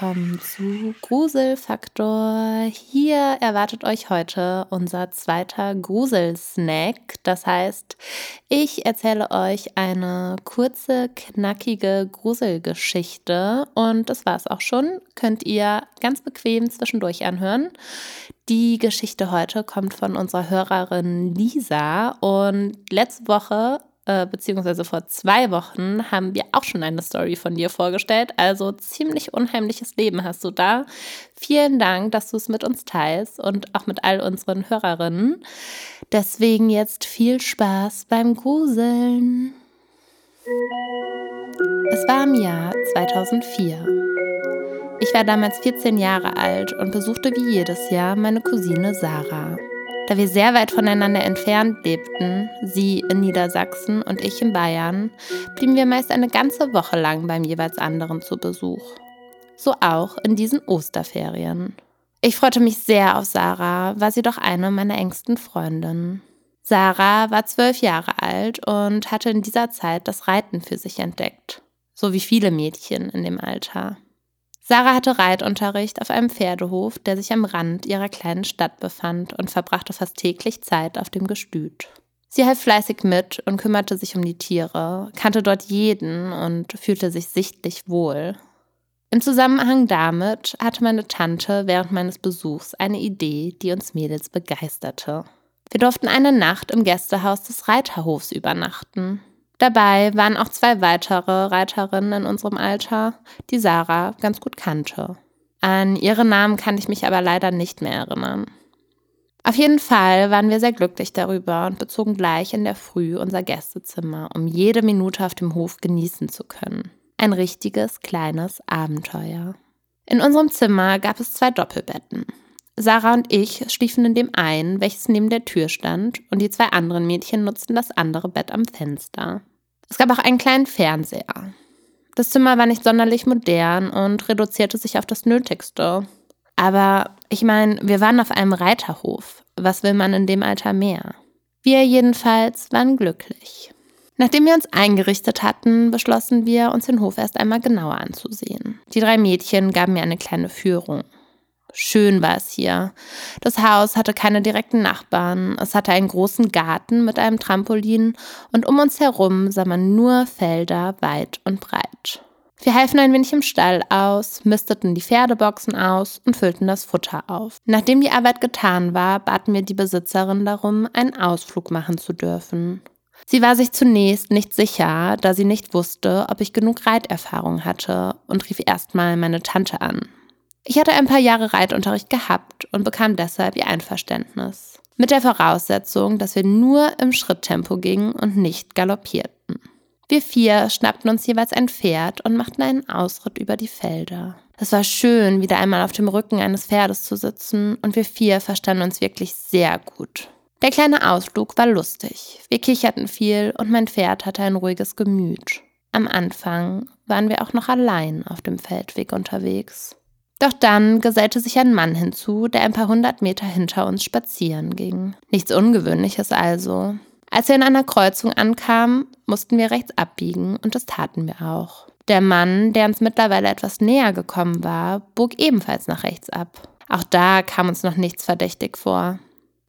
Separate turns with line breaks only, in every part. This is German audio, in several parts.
willkommen zu Gruselfaktor. Hier erwartet euch heute unser zweiter Gruselsnack. Das heißt, ich erzähle euch eine kurze, knackige Gruselgeschichte und das war's auch schon. Könnt ihr ganz bequem zwischendurch anhören. Die Geschichte heute kommt von unserer Hörerin Lisa und letzte Woche äh, beziehungsweise vor zwei Wochen haben wir auch schon eine Story von dir vorgestellt. Also ziemlich unheimliches Leben hast du da. Vielen Dank, dass du es mit uns teilst und auch mit all unseren Hörerinnen. Deswegen jetzt viel Spaß beim Gruseln. Es war im Jahr 2004. Ich war damals 14 Jahre alt und besuchte wie jedes Jahr meine Cousine Sarah. Da wir sehr weit voneinander entfernt lebten, sie in Niedersachsen und ich in Bayern, blieben wir meist eine ganze Woche lang beim jeweils anderen zu Besuch. So auch in diesen Osterferien. Ich freute mich sehr auf Sarah, war sie doch eine meiner engsten Freundinnen. Sarah war zwölf Jahre alt und hatte in dieser Zeit das Reiten für sich entdeckt, so wie viele Mädchen in dem Alter. Sarah hatte Reitunterricht auf einem Pferdehof, der sich am Rand ihrer kleinen Stadt befand und verbrachte fast täglich Zeit auf dem Gestüt. Sie half fleißig mit und kümmerte sich um die Tiere, kannte dort jeden und fühlte sich sichtlich wohl. Im Zusammenhang damit hatte meine Tante während meines Besuchs eine Idee, die uns Mädels begeisterte. Wir durften eine Nacht im Gästehaus des Reiterhofs übernachten. Dabei waren auch zwei weitere Reiterinnen in unserem Alter, die Sarah ganz gut kannte. An ihre Namen kann ich mich aber leider nicht mehr erinnern. Auf jeden Fall waren wir sehr glücklich darüber und bezogen gleich in der Früh unser Gästezimmer, um jede Minute auf dem Hof genießen zu können. Ein richtiges kleines Abenteuer. In unserem Zimmer gab es zwei Doppelbetten. Sarah und ich schliefen in dem einen, welches neben der Tür stand, und die zwei anderen Mädchen nutzten das andere Bett am Fenster. Es gab auch einen kleinen Fernseher. Das Zimmer war nicht sonderlich modern und reduzierte sich auf das Nötigste. Aber ich meine, wir waren auf einem Reiterhof. Was will man in dem Alter mehr? Wir jedenfalls waren glücklich. Nachdem wir uns eingerichtet hatten, beschlossen wir, uns den Hof erst einmal genauer anzusehen. Die drei Mädchen gaben mir eine kleine Führung. Schön war es hier. Das Haus hatte keine direkten Nachbarn. Es hatte einen großen Garten mit einem Trampolin und um uns herum sah man nur Felder weit und breit. Wir halfen ein wenig im Stall aus, misteten die Pferdeboxen aus und füllten das Futter auf. Nachdem die Arbeit getan war, baten wir die Besitzerin darum, einen Ausflug machen zu dürfen. Sie war sich zunächst nicht sicher, da sie nicht wusste, ob ich genug Reiterfahrung hatte und rief erstmal meine Tante an. Ich hatte ein paar Jahre Reitunterricht gehabt und bekam deshalb ihr Einverständnis. Mit der Voraussetzung, dass wir nur im Schritttempo gingen und nicht galoppierten. Wir vier schnappten uns jeweils ein Pferd und machten einen Ausritt über die Felder. Es war schön, wieder einmal auf dem Rücken eines Pferdes zu sitzen und wir vier verstanden uns wirklich sehr gut. Der kleine Ausflug war lustig. Wir kicherten viel und mein Pferd hatte ein ruhiges Gemüt. Am Anfang waren wir auch noch allein auf dem Feldweg unterwegs. Doch dann gesellte sich ein Mann hinzu, der ein paar hundert Meter hinter uns spazieren ging. Nichts Ungewöhnliches also. Als wir in einer Kreuzung ankamen, mussten wir rechts abbiegen und das taten wir auch. Der Mann, der uns mittlerweile etwas näher gekommen war, bog ebenfalls nach rechts ab. Auch da kam uns noch nichts verdächtig vor.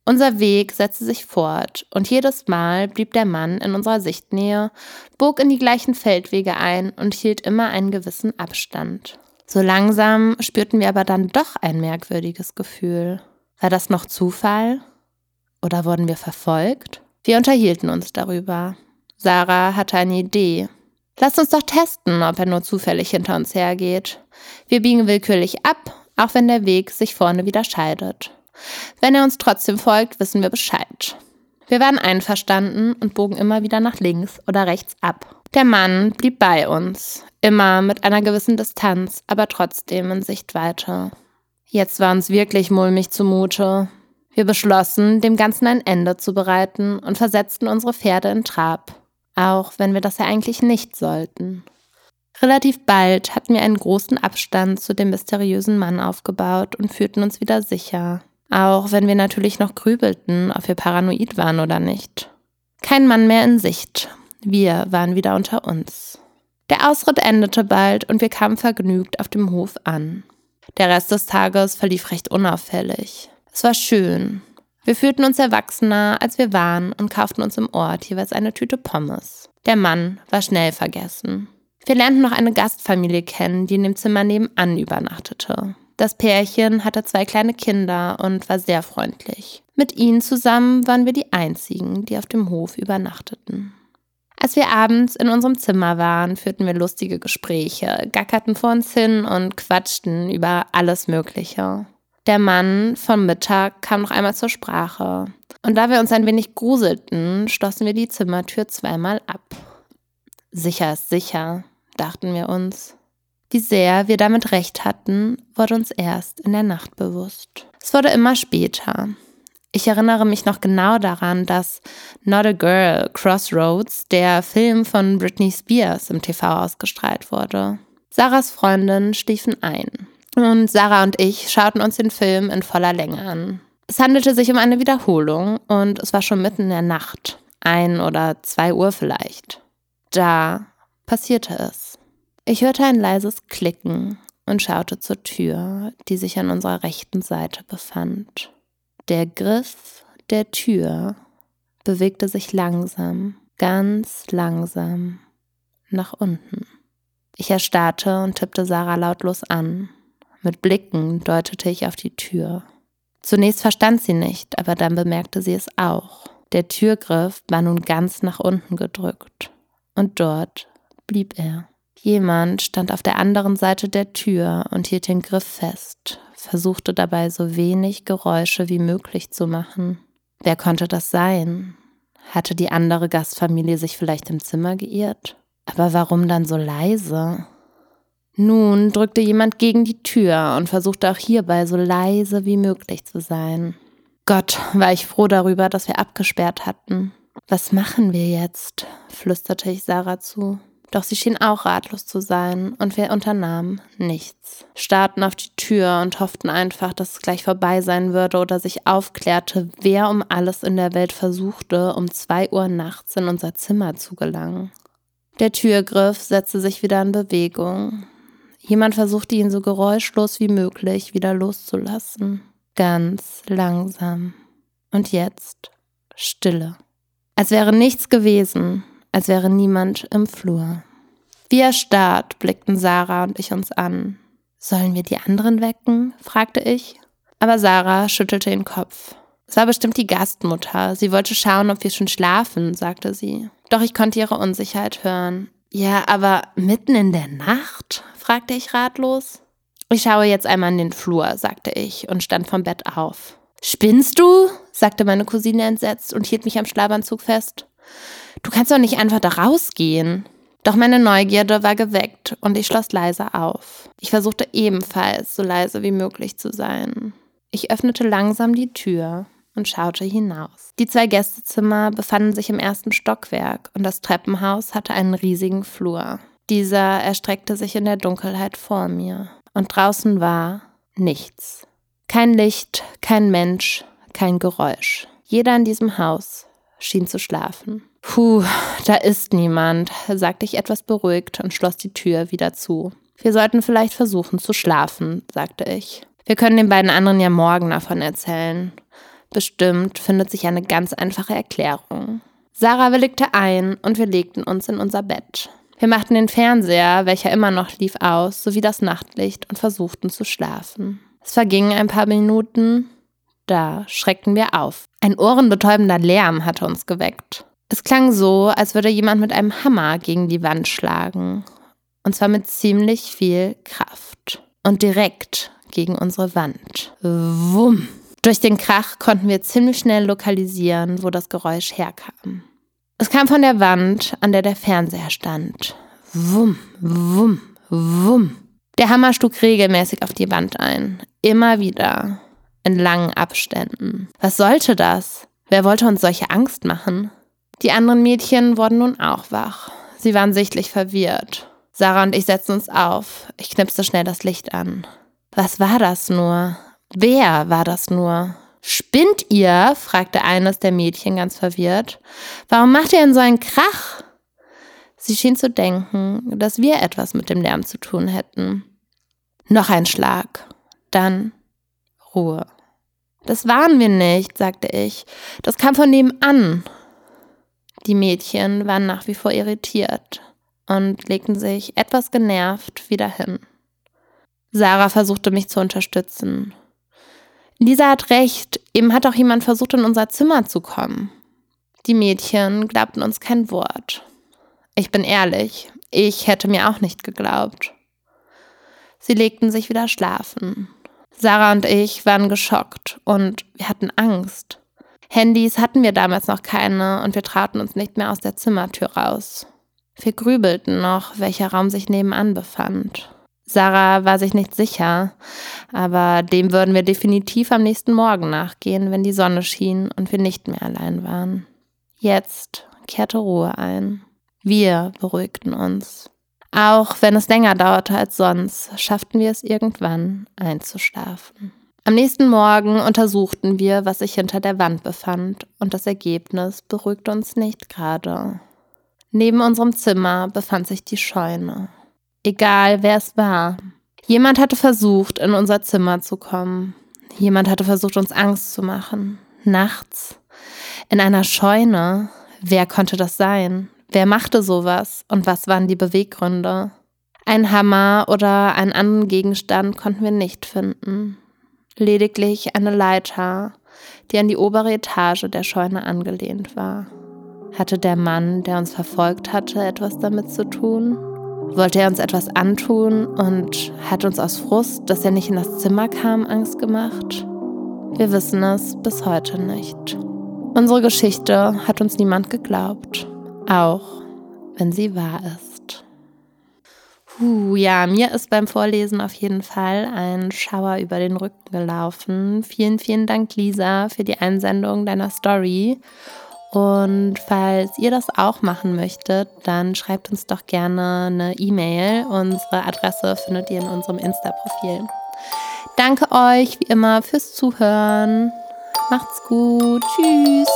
Unser Weg setzte sich fort und jedes Mal blieb der Mann in unserer Sichtnähe, bog in die gleichen Feldwege ein und hielt immer einen gewissen Abstand. So langsam spürten wir aber dann doch ein merkwürdiges Gefühl. War das noch Zufall? Oder wurden wir verfolgt? Wir unterhielten uns darüber. Sarah hatte eine Idee. Lasst uns doch testen, ob er nur zufällig hinter uns hergeht. Wir biegen willkürlich ab, auch wenn der Weg sich vorne wieder scheidet. Wenn er uns trotzdem folgt, wissen wir Bescheid. Wir waren einverstanden und bogen immer wieder nach links oder rechts ab. Der Mann blieb bei uns, immer mit einer gewissen Distanz, aber trotzdem in Sichtweite. Jetzt war uns wirklich mulmig zumute. Wir beschlossen, dem Ganzen ein Ende zu bereiten und versetzten unsere Pferde in Trab, auch wenn wir das ja eigentlich nicht sollten. Relativ bald hatten wir einen großen Abstand zu dem mysteriösen Mann aufgebaut und fühlten uns wieder sicher, auch wenn wir natürlich noch grübelten, ob wir paranoid waren oder nicht. Kein Mann mehr in Sicht, wir waren wieder unter uns. Der Ausritt endete bald und wir kamen vergnügt auf dem Hof an. Der Rest des Tages verlief recht unauffällig. Es war schön. Wir fühlten uns erwachsener, als wir waren und kauften uns im Ort jeweils eine Tüte Pommes. Der Mann war schnell vergessen. Wir lernten noch eine Gastfamilie kennen, die in dem Zimmer nebenan übernachtete. Das Pärchen hatte zwei kleine Kinder und war sehr freundlich. Mit ihnen zusammen waren wir die einzigen, die auf dem Hof übernachteten. Als wir abends in unserem Zimmer waren, führten wir lustige Gespräche, gackerten vor uns hin und quatschten über alles Mögliche. Der Mann vom Mittag kam noch einmal zur Sprache. Und da wir uns ein wenig gruselten, schlossen wir die Zimmertür zweimal ab. Sicher ist sicher, dachten wir uns. Wie sehr wir damit recht hatten, wurde uns erst in der Nacht bewusst. Es wurde immer später. Ich erinnere mich noch genau daran, dass Not a Girl, Crossroads, der Film von Britney Spears im TV ausgestrahlt wurde. Sarahs Freundin schliefen ein. Und Sarah und ich schauten uns den Film in voller Länge an. Es handelte sich um eine Wiederholung und es war schon mitten in der Nacht. Ein oder zwei Uhr vielleicht. Da passierte es. Ich hörte ein leises Klicken und schaute zur Tür, die sich an unserer rechten Seite befand. Der Griff der Tür bewegte sich langsam, ganz langsam nach unten. Ich erstarrte und tippte Sarah lautlos an. Mit Blicken deutete ich auf die Tür. Zunächst verstand sie nicht, aber dann bemerkte sie es auch. Der Türgriff war nun ganz nach unten gedrückt. Und dort blieb er. Jemand stand auf der anderen Seite der Tür und hielt den Griff fest, versuchte dabei so wenig Geräusche wie möglich zu machen. Wer konnte das sein? Hatte die andere Gastfamilie sich vielleicht im Zimmer geirrt? Aber warum dann so leise? Nun drückte jemand gegen die Tür und versuchte auch hierbei so leise wie möglich zu sein. Gott, war ich froh darüber, dass wir abgesperrt hatten. Was machen wir jetzt? flüsterte ich Sarah zu. Doch sie schien auch ratlos zu sein und wir unternahmen nichts. Starrten auf die Tür und hofften einfach, dass es gleich vorbei sein würde oder sich aufklärte, wer um alles in der Welt versuchte, um zwei Uhr nachts in unser Zimmer zu gelangen. Der Türgriff setzte sich wieder in Bewegung. Jemand versuchte ihn so geräuschlos wie möglich wieder loszulassen. Ganz langsam. Und jetzt Stille. Als wäre nichts gewesen, als wäre niemand im Flur. Wie erstarrt blickten Sarah und ich uns an. Sollen wir die anderen wecken? fragte ich. Aber Sarah schüttelte den Kopf. Es war bestimmt die Gastmutter. Sie wollte schauen, ob wir schon schlafen, sagte sie. Doch ich konnte ihre Unsicherheit hören. Ja, aber mitten in der Nacht? fragte ich ratlos. Ich schaue jetzt einmal in den Flur, sagte ich und stand vom Bett auf. Spinnst du? sagte meine Cousine entsetzt und hielt mich am Schlafanzug fest. Du kannst doch nicht einfach da rausgehen. Doch meine Neugierde war geweckt und ich schloss leise auf. Ich versuchte ebenfalls so leise wie möglich zu sein. Ich öffnete langsam die Tür und schaute hinaus. Die zwei Gästezimmer befanden sich im ersten Stockwerk und das Treppenhaus hatte einen riesigen Flur. Dieser erstreckte sich in der Dunkelheit vor mir. Und draußen war nichts. Kein Licht, kein Mensch, kein Geräusch. Jeder in diesem Haus schien zu schlafen. Puh, da ist niemand, sagte ich etwas beruhigt und schloss die Tür wieder zu. Wir sollten vielleicht versuchen zu schlafen, sagte ich. Wir können den beiden anderen ja morgen davon erzählen. Bestimmt findet sich eine ganz einfache Erklärung. Sarah willigte ein und wir legten uns in unser Bett. Wir machten den Fernseher, welcher immer noch lief, aus, sowie das Nachtlicht und versuchten zu schlafen. Es vergingen ein paar Minuten, da schreckten wir auf. Ein ohrenbetäubender Lärm hatte uns geweckt. Es klang so, als würde jemand mit einem Hammer gegen die Wand schlagen. Und zwar mit ziemlich viel Kraft. Und direkt gegen unsere Wand. Wumm. Durch den Krach konnten wir ziemlich schnell lokalisieren, wo das Geräusch herkam. Es kam von der Wand, an der der Fernseher stand. Wumm, wumm, wumm. Der Hammer schlug regelmäßig auf die Wand ein. Immer wieder. In langen Abständen. Was sollte das? Wer wollte uns solche Angst machen? Die anderen Mädchen wurden nun auch wach. Sie waren sichtlich verwirrt. Sarah und ich setzten uns auf. Ich knipste schnell das Licht an. Was war das nur? Wer war das nur? Spinnt ihr? fragte eines der Mädchen ganz verwirrt. Warum macht ihr denn so einen Krach? Sie schien zu denken, dass wir etwas mit dem Lärm zu tun hätten. Noch ein Schlag, dann Ruhe. Das waren wir nicht, sagte ich. Das kam von nebenan. Die Mädchen waren nach wie vor irritiert und legten sich etwas genervt wieder hin. Sarah versuchte mich zu unterstützen. Lisa hat recht, eben hat auch jemand versucht, in unser Zimmer zu kommen. Die Mädchen glaubten uns kein Wort. Ich bin ehrlich, ich hätte mir auch nicht geglaubt. Sie legten sich wieder schlafen. Sarah und ich waren geschockt und wir hatten Angst. Handys hatten wir damals noch keine und wir trauten uns nicht mehr aus der Zimmertür raus. Wir grübelten noch, welcher Raum sich nebenan befand. Sarah war sich nicht sicher, aber dem würden wir definitiv am nächsten Morgen nachgehen, wenn die Sonne schien und wir nicht mehr allein waren. Jetzt kehrte Ruhe ein. Wir beruhigten uns. Auch wenn es länger dauerte als sonst, schafften wir es irgendwann einzuschlafen. Am nächsten Morgen untersuchten wir, was sich hinter der Wand befand, und das Ergebnis beruhigte uns nicht gerade. Neben unserem Zimmer befand sich die Scheune. Egal wer es war. Jemand hatte versucht, in unser Zimmer zu kommen. Jemand hatte versucht, uns Angst zu machen. Nachts. In einer Scheune. Wer konnte das sein? Wer machte sowas? Und was waren die Beweggründe? Ein Hammer oder einen anderen Gegenstand konnten wir nicht finden. Lediglich eine Leiter, die an die obere Etage der Scheune angelehnt war. Hatte der Mann, der uns verfolgt hatte, etwas damit zu tun? wollte er uns etwas antun und hat uns aus Frust, dass er nicht in das Zimmer kam, Angst gemacht? Wir wissen es bis heute nicht. Unsere Geschichte hat uns niemand geglaubt, auch wenn sie wahr ist. Puh, ja, mir ist beim Vorlesen auf jeden Fall ein Schauer über den Rücken gelaufen. Vielen, vielen Dank, Lisa, für die Einsendung deiner Story. Und falls ihr das auch machen möchtet, dann schreibt uns doch gerne eine E-Mail. Unsere Adresse findet ihr in unserem Insta-Profil. Danke euch wie immer fürs Zuhören. Macht's gut. Tschüss.